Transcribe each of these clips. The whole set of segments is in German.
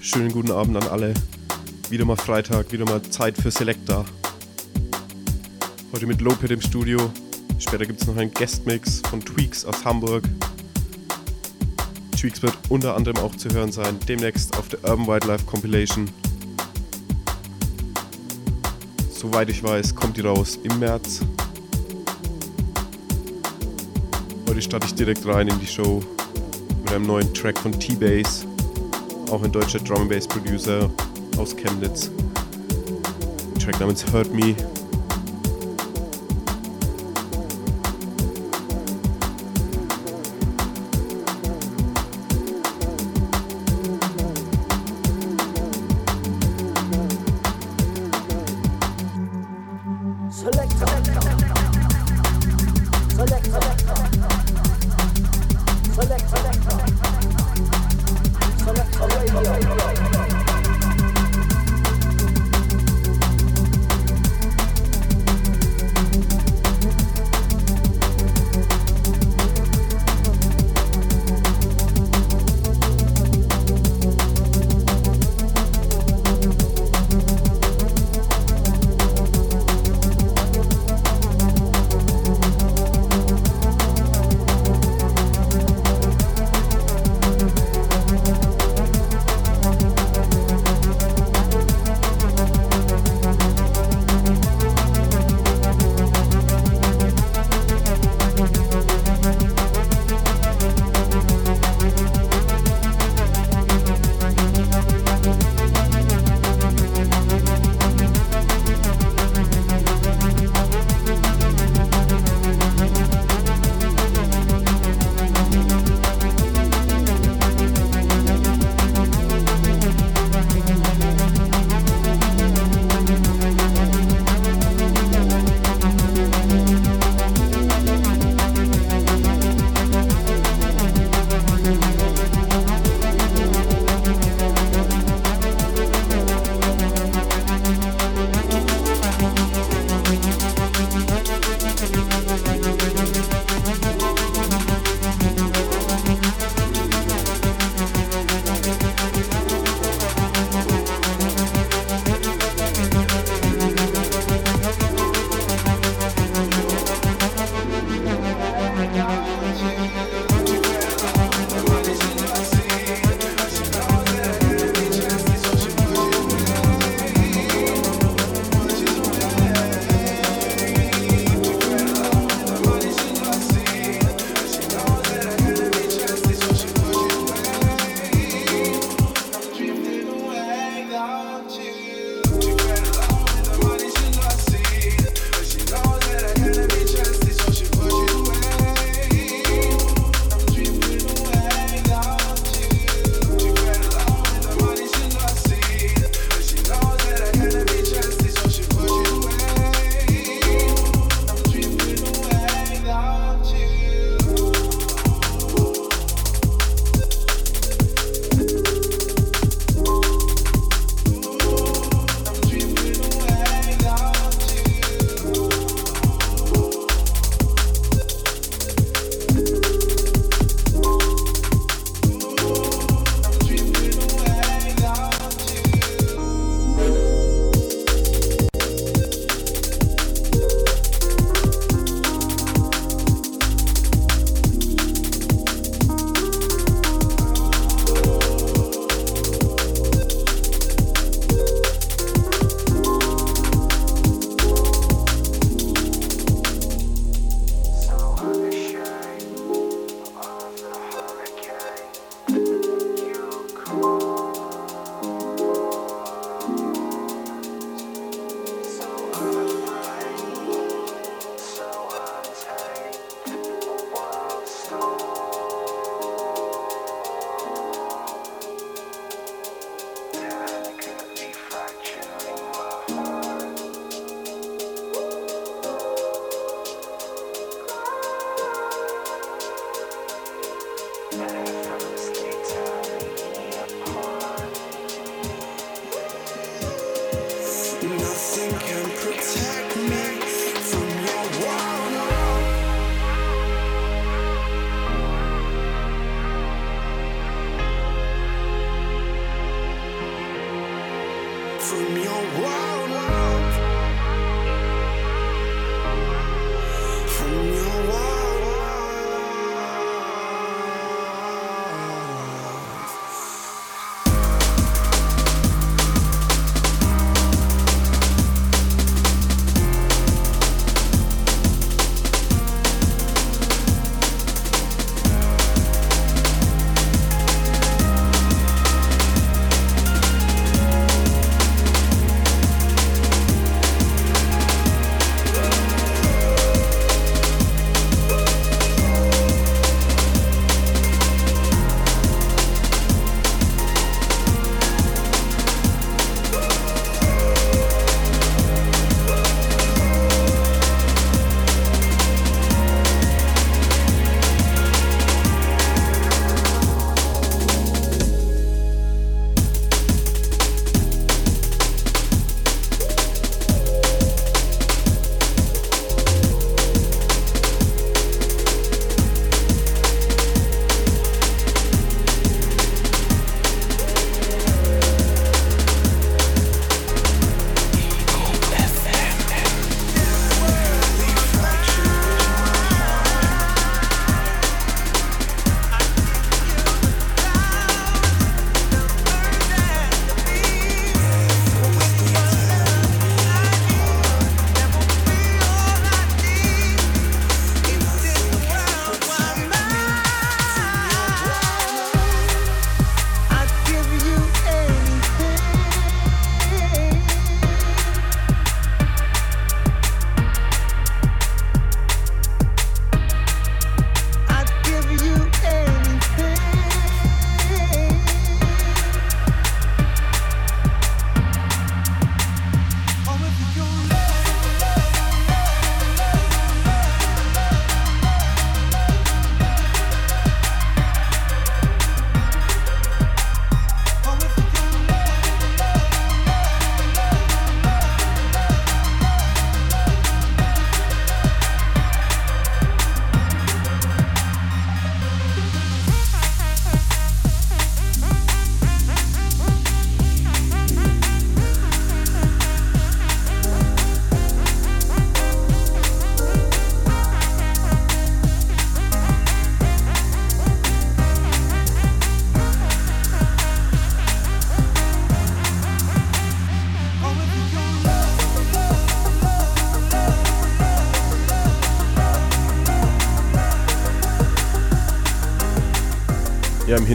Schönen guten Abend an alle. Wieder mal Freitag, wieder mal Zeit für Selecta. Heute mit Loped im Studio. Später gibt es noch einen Guestmix von Tweaks aus Hamburg. Tweaks wird unter anderem auch zu hören sein, demnächst auf der Urban Wildlife Compilation. Soweit ich weiß, kommt die raus im März. Heute starte ich direkt rein in die Show mit einem neuen Track von T-Bass auch ein deutscher Drum Bass Producer aus Chemnitz. Ein Track namens Hurt Me.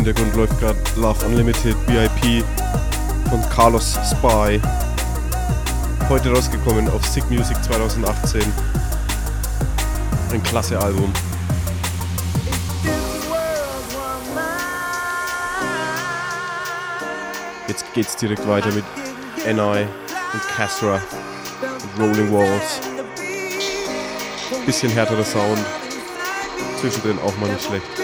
Hintergrund läuft gerade Love Unlimited VIP von Carlos Spy. Heute rausgekommen auf Sick Music 2018. Ein klasse Album. Jetzt geht's direkt weiter mit NI und Castra und Rolling Walls. Bisschen härterer Sound. Zwischendrin auch mal nicht schlecht.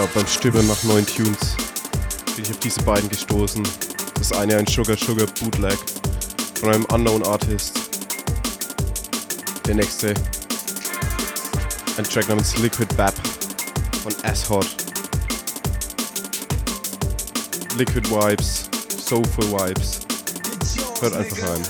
Ja, beim Stöbern nach neuen Tunes bin ich auf diese beiden gestoßen. Das eine ein Sugar Sugar Bootleg von einem Unknown Artist. Der nächste ein Track namens Liquid Bap von S-Hot. Liquid Vibes, Soulful Vibes. Hört einfach rein.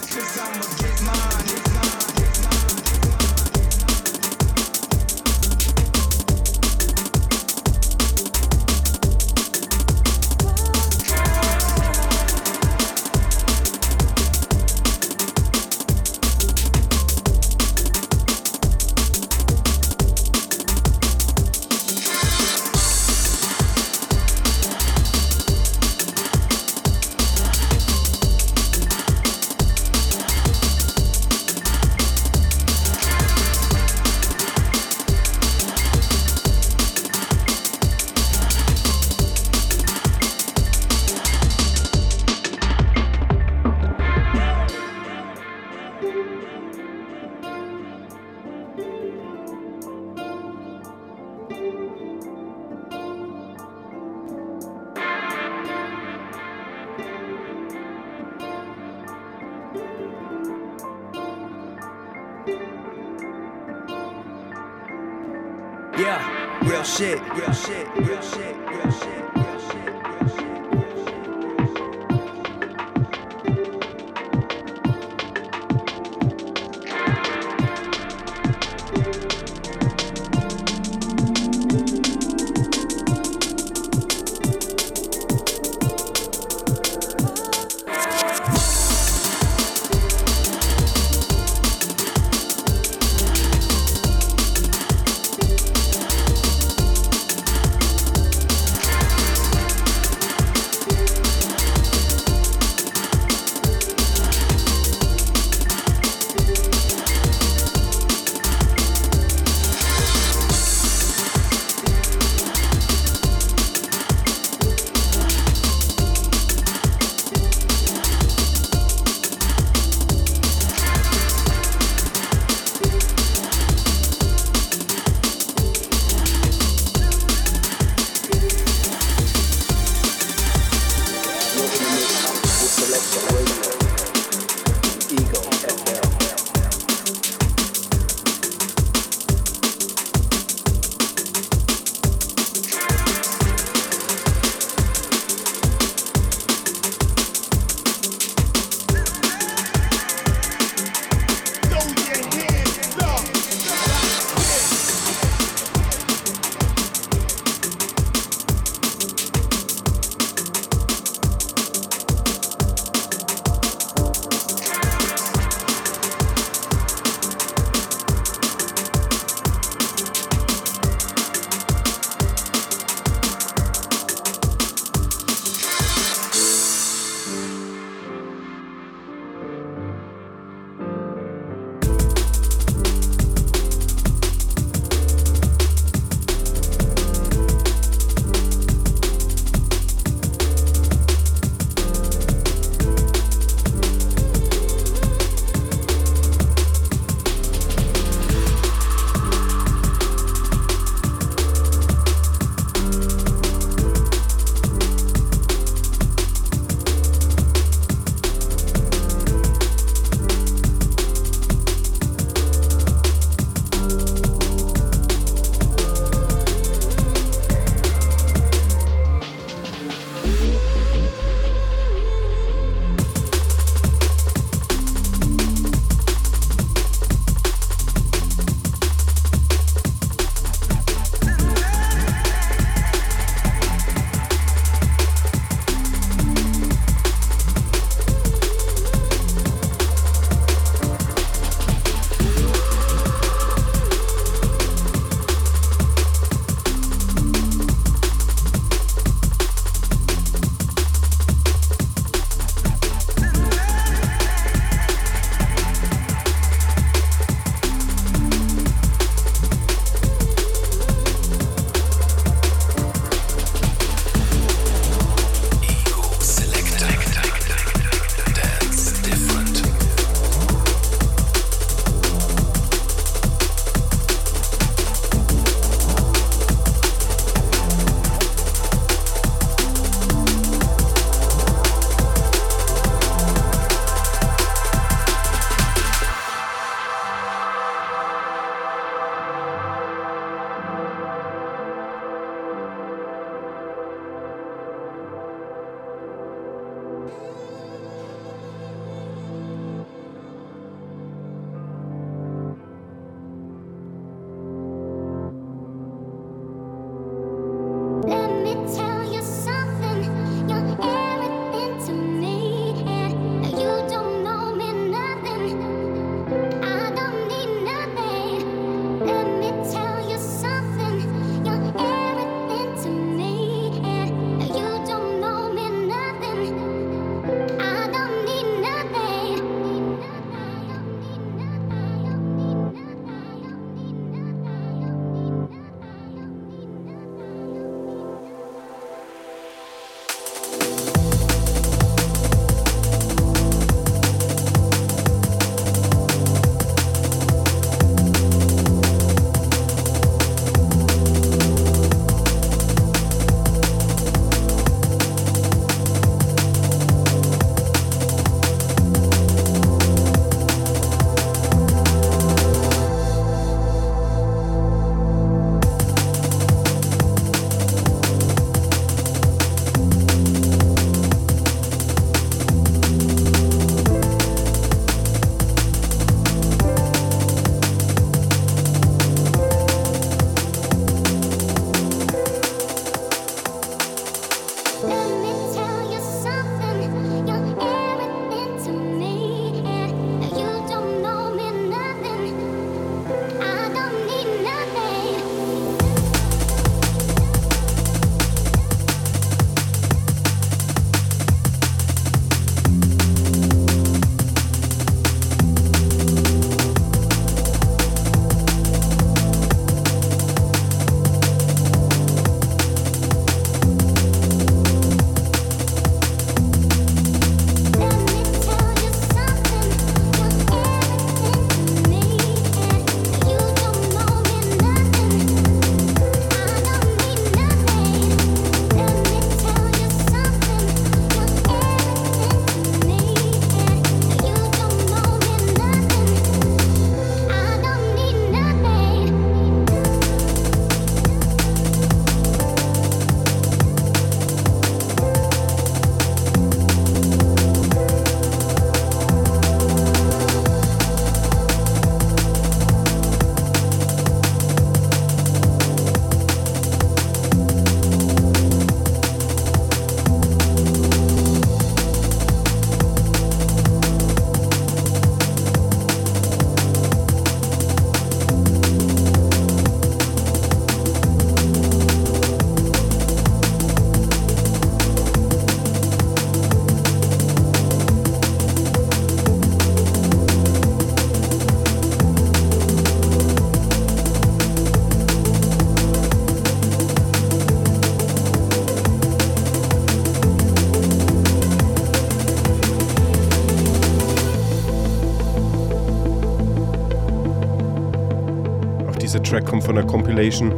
Von der Compilation,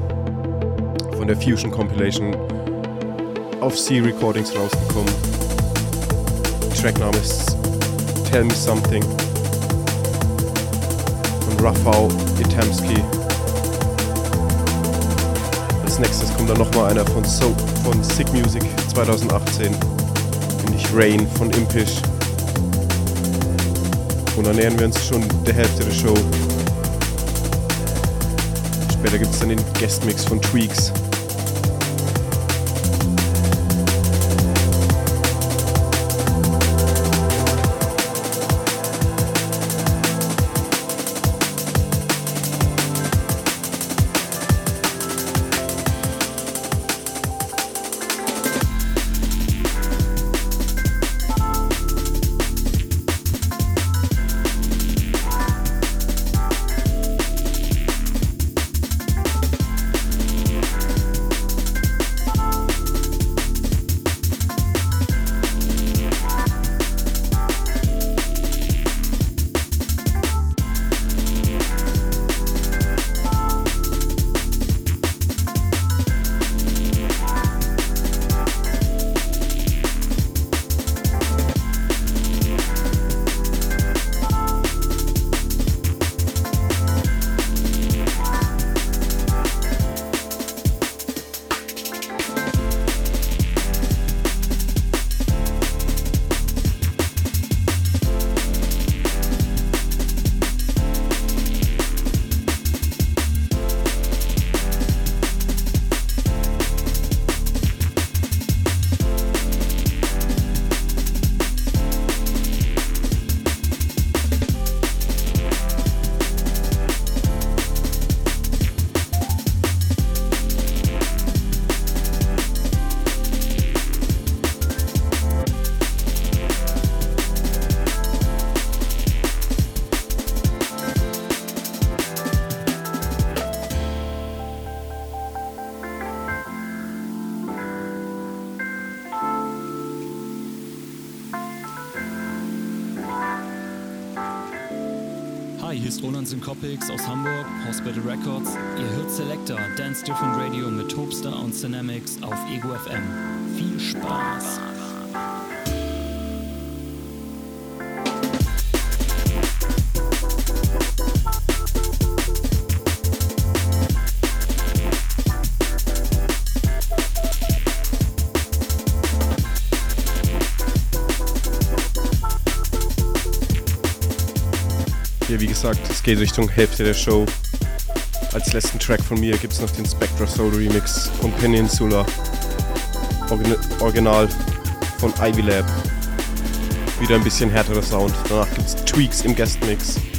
von der Fusion Compilation auf C Recordings rausgekommen. Trackname ist Tell Me Something von Rafał Itamski. Als nächstes kommt dann nochmal einer von, so von Sick Music 2018, nämlich Rain von Impish. Und dann nähern wir uns schon der Hälfte der Show. Später gibt es dann den Guestmix von Tweaks. Dance Different Radio mit Topstar und Dynamics auf Ego FM. Viel Spaß! gesagt, es geht Richtung Hälfte der Show. Als letzten Track von mir gibt es noch den Spectra Soul Remix von Peninsula. Original von Ivy Lab. Wieder ein bisschen härterer Sound. Danach gibt es Tweaks im Guestmix. wie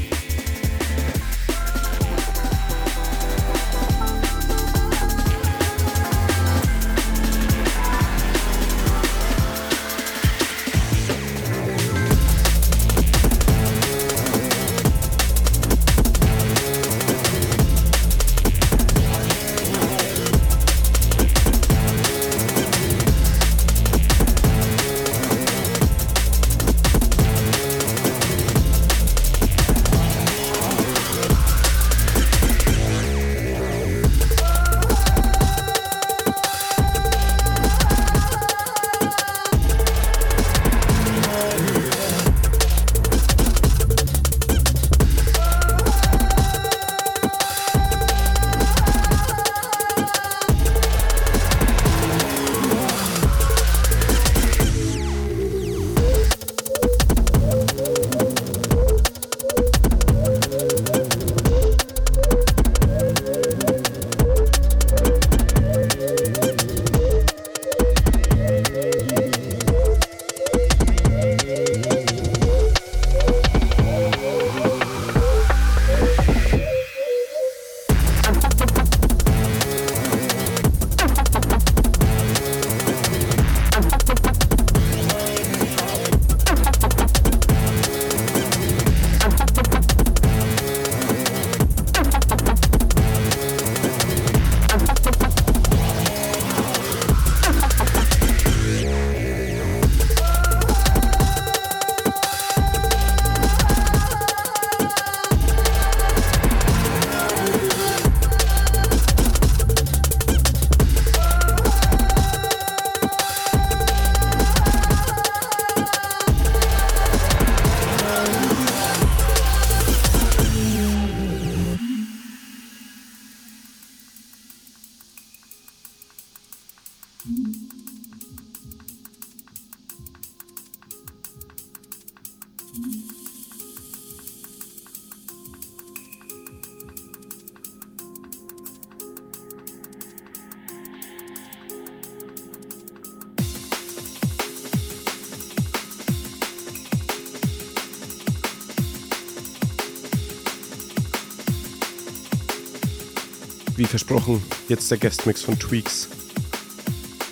versprochen, jetzt der Guestmix von Tweaks.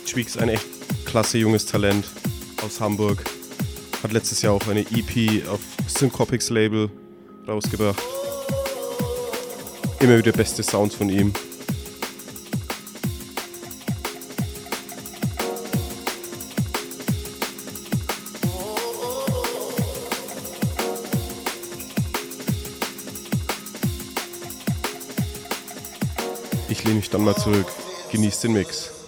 Tweaks, ein echt klasse junges Talent aus Hamburg. Hat letztes Jahr auch eine EP auf Syncopics Label rausgebracht. Immer wieder beste Sounds von ihm. Mal zurück. Genießt den Mix.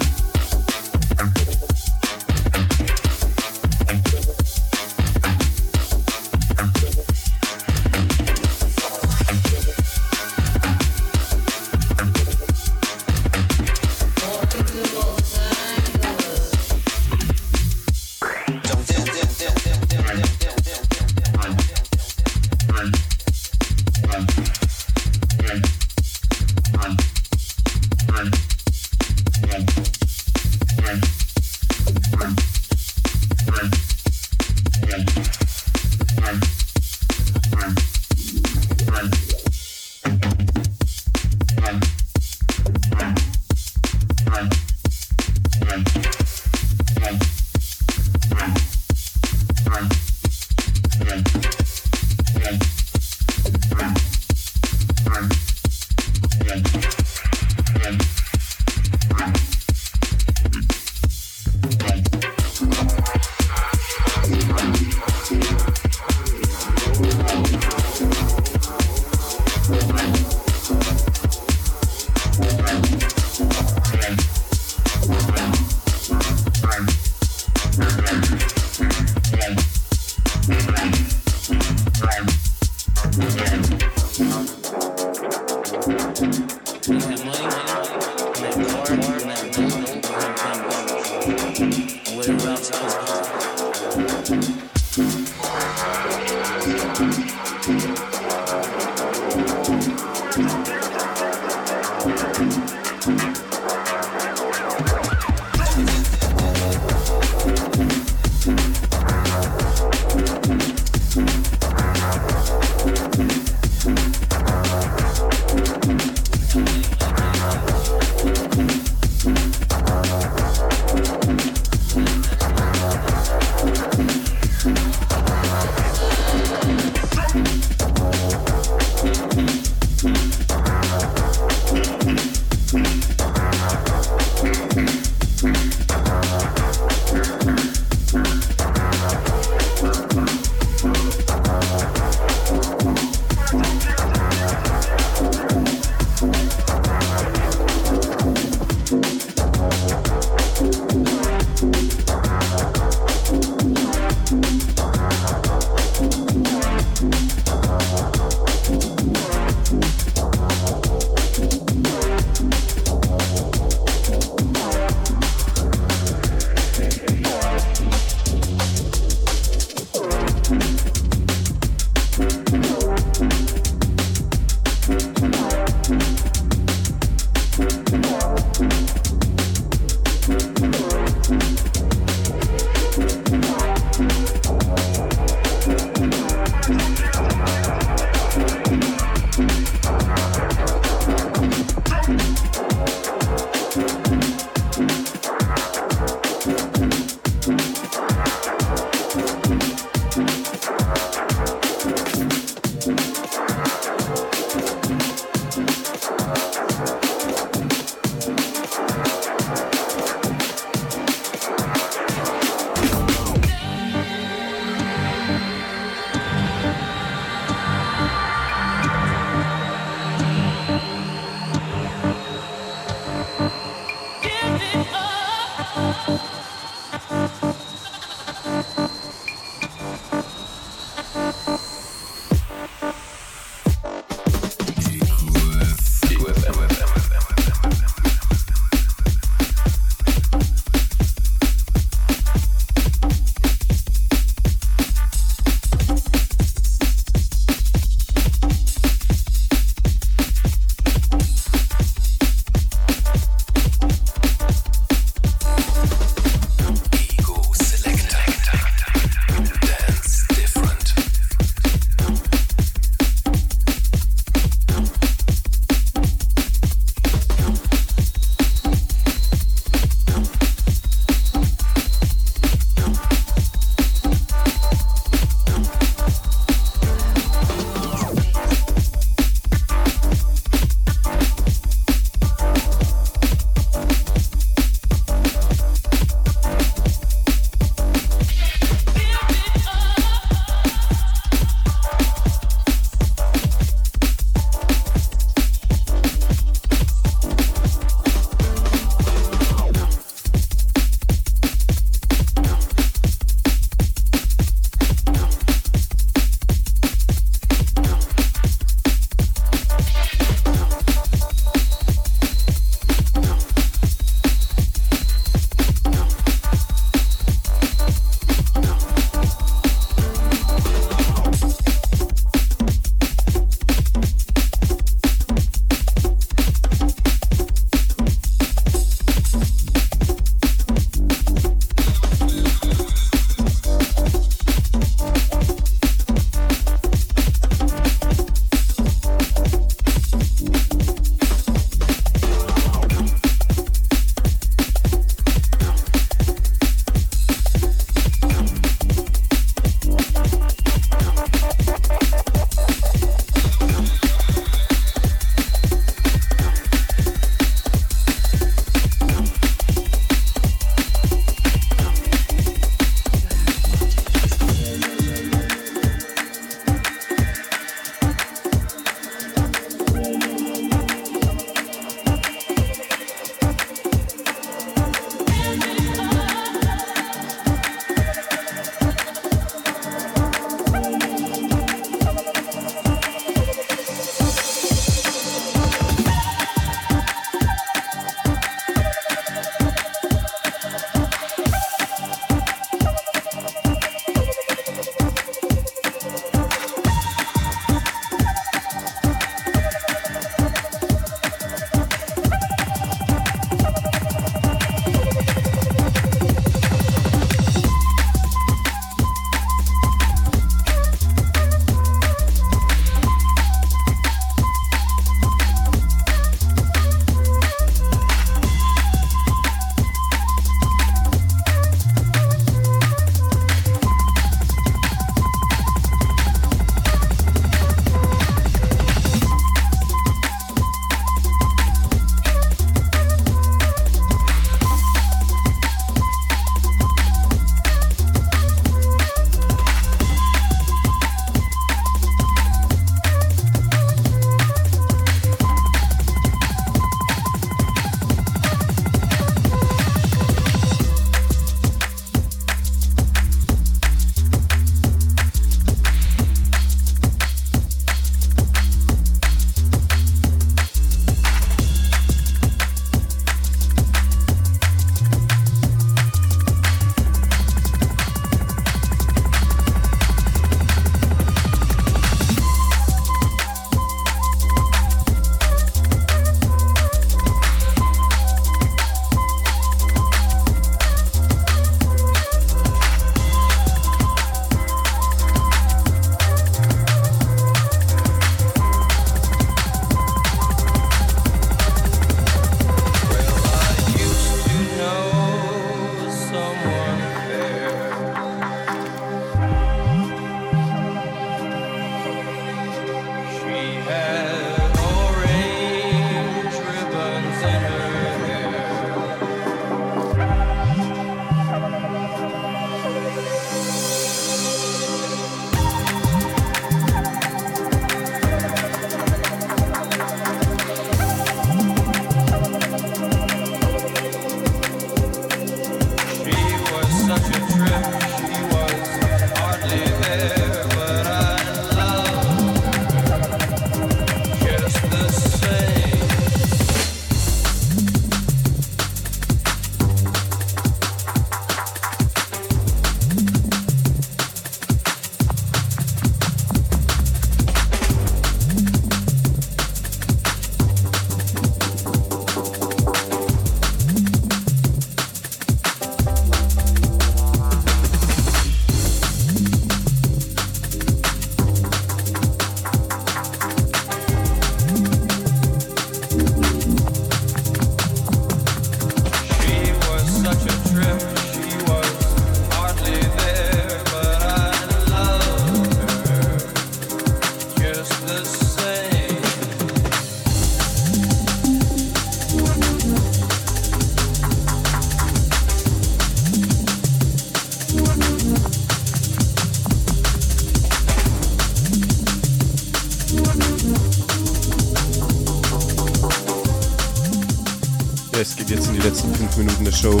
Jetzt in die letzten 5 Minuten der Show.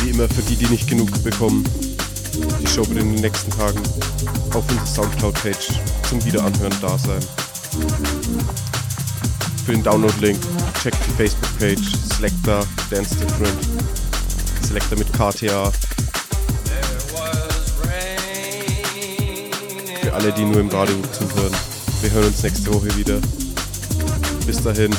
Wie immer für die, die nicht genug bekommen, die Show wird in den nächsten Tagen auf unserer Soundcloud-Page zum Wiederanhören da sein. Für den Download-Link checkt die Facebook-Page Selector Dance Different. Selector mit KTA. Für alle, die nur im Radio zuhören. Wir hören uns nächste Woche wieder. Bis dahin.